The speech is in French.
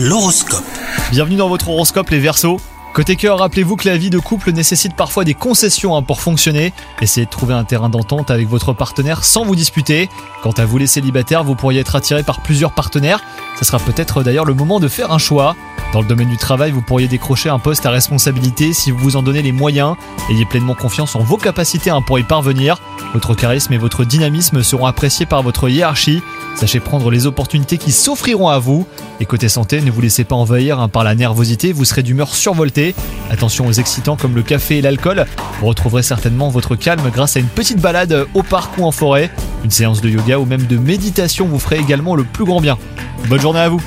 L'horoscope. Bienvenue dans votre horoscope les Verseaux. Côté cœur, rappelez-vous que la vie de couple nécessite parfois des concessions hein, pour fonctionner. Essayez de trouver un terrain d'entente avec votre partenaire sans vous disputer. Quant à vous les célibataires, vous pourriez être attiré par plusieurs partenaires. Ce sera peut-être d'ailleurs le moment de faire un choix. Dans le domaine du travail, vous pourriez décrocher un poste à responsabilité si vous vous en donnez les moyens. Ayez pleinement confiance en vos capacités hein, pour y parvenir. Votre charisme et votre dynamisme seront appréciés par votre hiérarchie. Sachez prendre les opportunités qui s'offriront à vous. Et côté santé, ne vous laissez pas envahir hein, par la nervosité, vous serez d'humeur survoltée. Attention aux excitants comme le café et l'alcool. Vous retrouverez certainement votre calme grâce à une petite balade au parc ou en forêt. Une séance de yoga ou même de méditation vous ferait également le plus grand bien. Bonne journée à vous